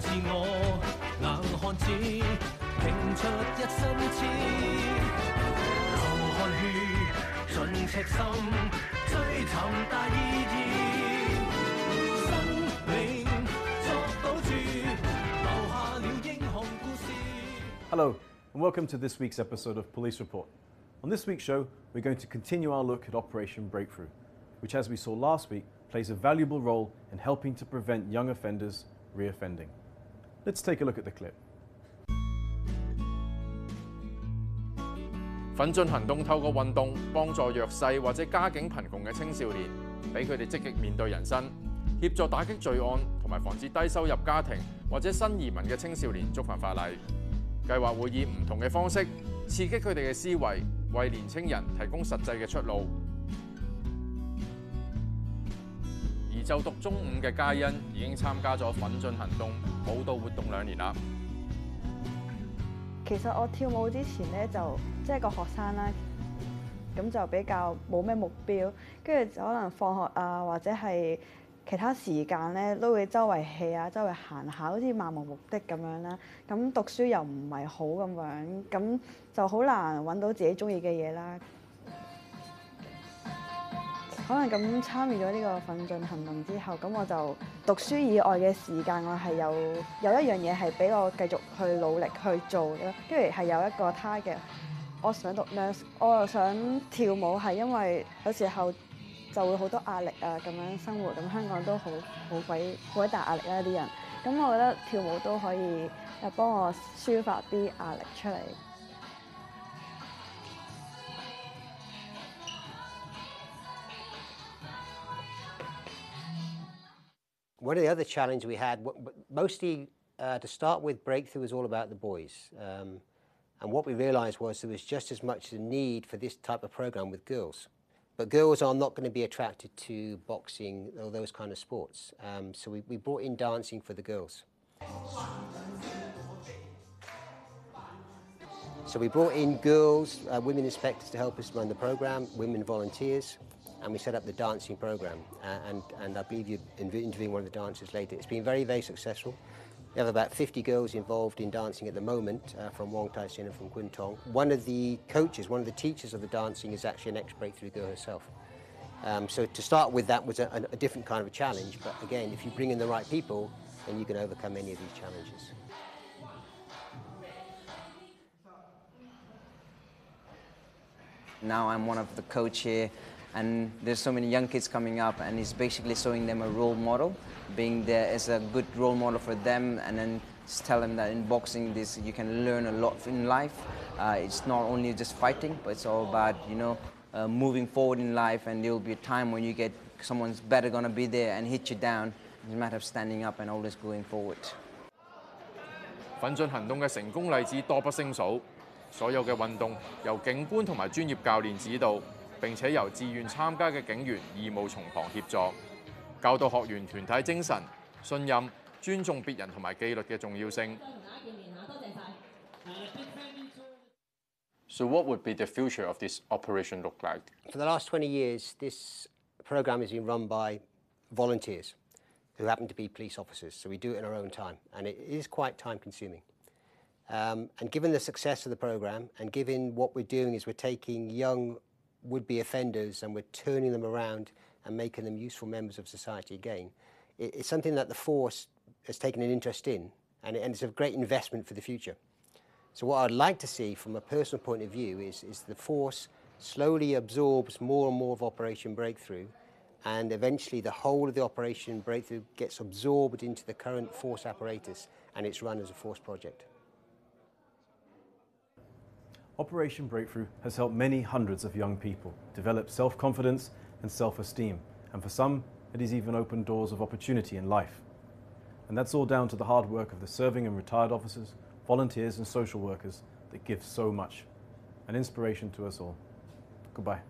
自我，硬汉子拼出一身刺，流汗血尽赤心，追寻大意义。生命作赌注，留下了英雄故事。 Hello, and welcome to this week's episode of Police Report. On this week's show, we're going to continue our look at Operation Breakthrough, which, as we saw last week, plays a valuable role in helping to prevent young offenders reoffending. Let's take a look at the clip. 奮進行動透過運動幫助弱勢或者家境貧窮嘅青少年，俾佢哋積極面對人生，協助打擊罪案同埋防止低收入家庭或者新移民嘅青少年觸犯法例。計劃會以唔同嘅方式刺激佢哋嘅思維，為年青人提供實際嘅出路。 就讀中五嘅嘉欣已經參加咗奮進行動舞蹈活動兩年啦。其實我跳舞之前咧就即係個學生啦，咁就比較冇咩目標，跟住可能放學啊或者係其他時間咧都會周圍 hea 啊，周圍行下，好似漫無目的咁樣啦。咁讀書又唔係好咁樣，咁就好難揾到自己中意嘅嘢啦。 可能咁參與咗呢個奮進行動之後，咁我就讀書以外嘅時間，我係有有一樣嘢係俾我繼續去努力去做嘅，跟住係有一個 target，我想讀 nurse，我又想跳舞，係因為有時候就會好多壓力啊，咁樣生活，咁香港都好好鬼好鬼大壓力啦啲人，咁我覺得跳舞都可以誒幫我抒發啲壓力出嚟。 One of the other challenges we had, mostly uh, to start with, Breakthrough was all about the boys. Um, and what we realised was there was just as much a need for this type of program with girls. But girls are not going to be attracted to boxing or those kind of sports. Um, so we, we brought in dancing for the girls. So we brought in girls, uh, women inspectors to help us run the program, women volunteers, and we set up the dancing program. Uh, and, and I believe you're interviewing one of the dancers later. It's been very, very successful. We have about 50 girls involved in dancing at the moment uh, from Wong Tai Sin and from Kwun Tong. One of the coaches, one of the teachers of the dancing is actually an ex-breakthrough girl herself. Um, so to start with, that was a, a- a different kind of a challenge. But again, if you bring in the right people, then you can overcome any of these challenges. Now I'm one of the coach here, and there's so many young kids coming up, and it's basically showing them a role model, being there as a good role model for them, and then just tell them that in boxing, this you can learn a lot in life. Uh, it's not only just fighting, but it's all about you know uh, moving forward in life, and there will be a time when you get someone's better gonna be there and hit you down. It's a matter of standing up and always going forward. 奋进行动嘅成功例子多不胜数，所有嘅运动由警官同埋专业教练指导， 并且由自愿参加嘅警员义务从旁协助，教导学员团体精神、信任、尊重别人同埋纪律嘅重要性。So what would be the future of this operation look like? For the last 20 years, this program has been run by volunteers who happen to be police officers. So we do it in our own time, and it is quite time consuming. Um, and given the success of the program, and given what we're doing is we're taking young would be offenders and we're turning them around and making them useful members of society again, it, it's something that the force has taken an interest in, and, it, and it's a great investment for the future. So what I'd like to see from a personal point of view is, is the force slowly absorbs more and more of Operation Breakthrough and eventually the whole of the Operation Breakthrough gets absorbed into the current force apparatus and it's run as a force project. Operation Breakthrough has helped many hundreds of young people develop self confidence and self esteem, and for some, it has even opened doors of opportunity in life. And that's all down to the hard work of the serving and retired officers, volunteers, and social workers that give so much. An inspiration to us all. Goodbye.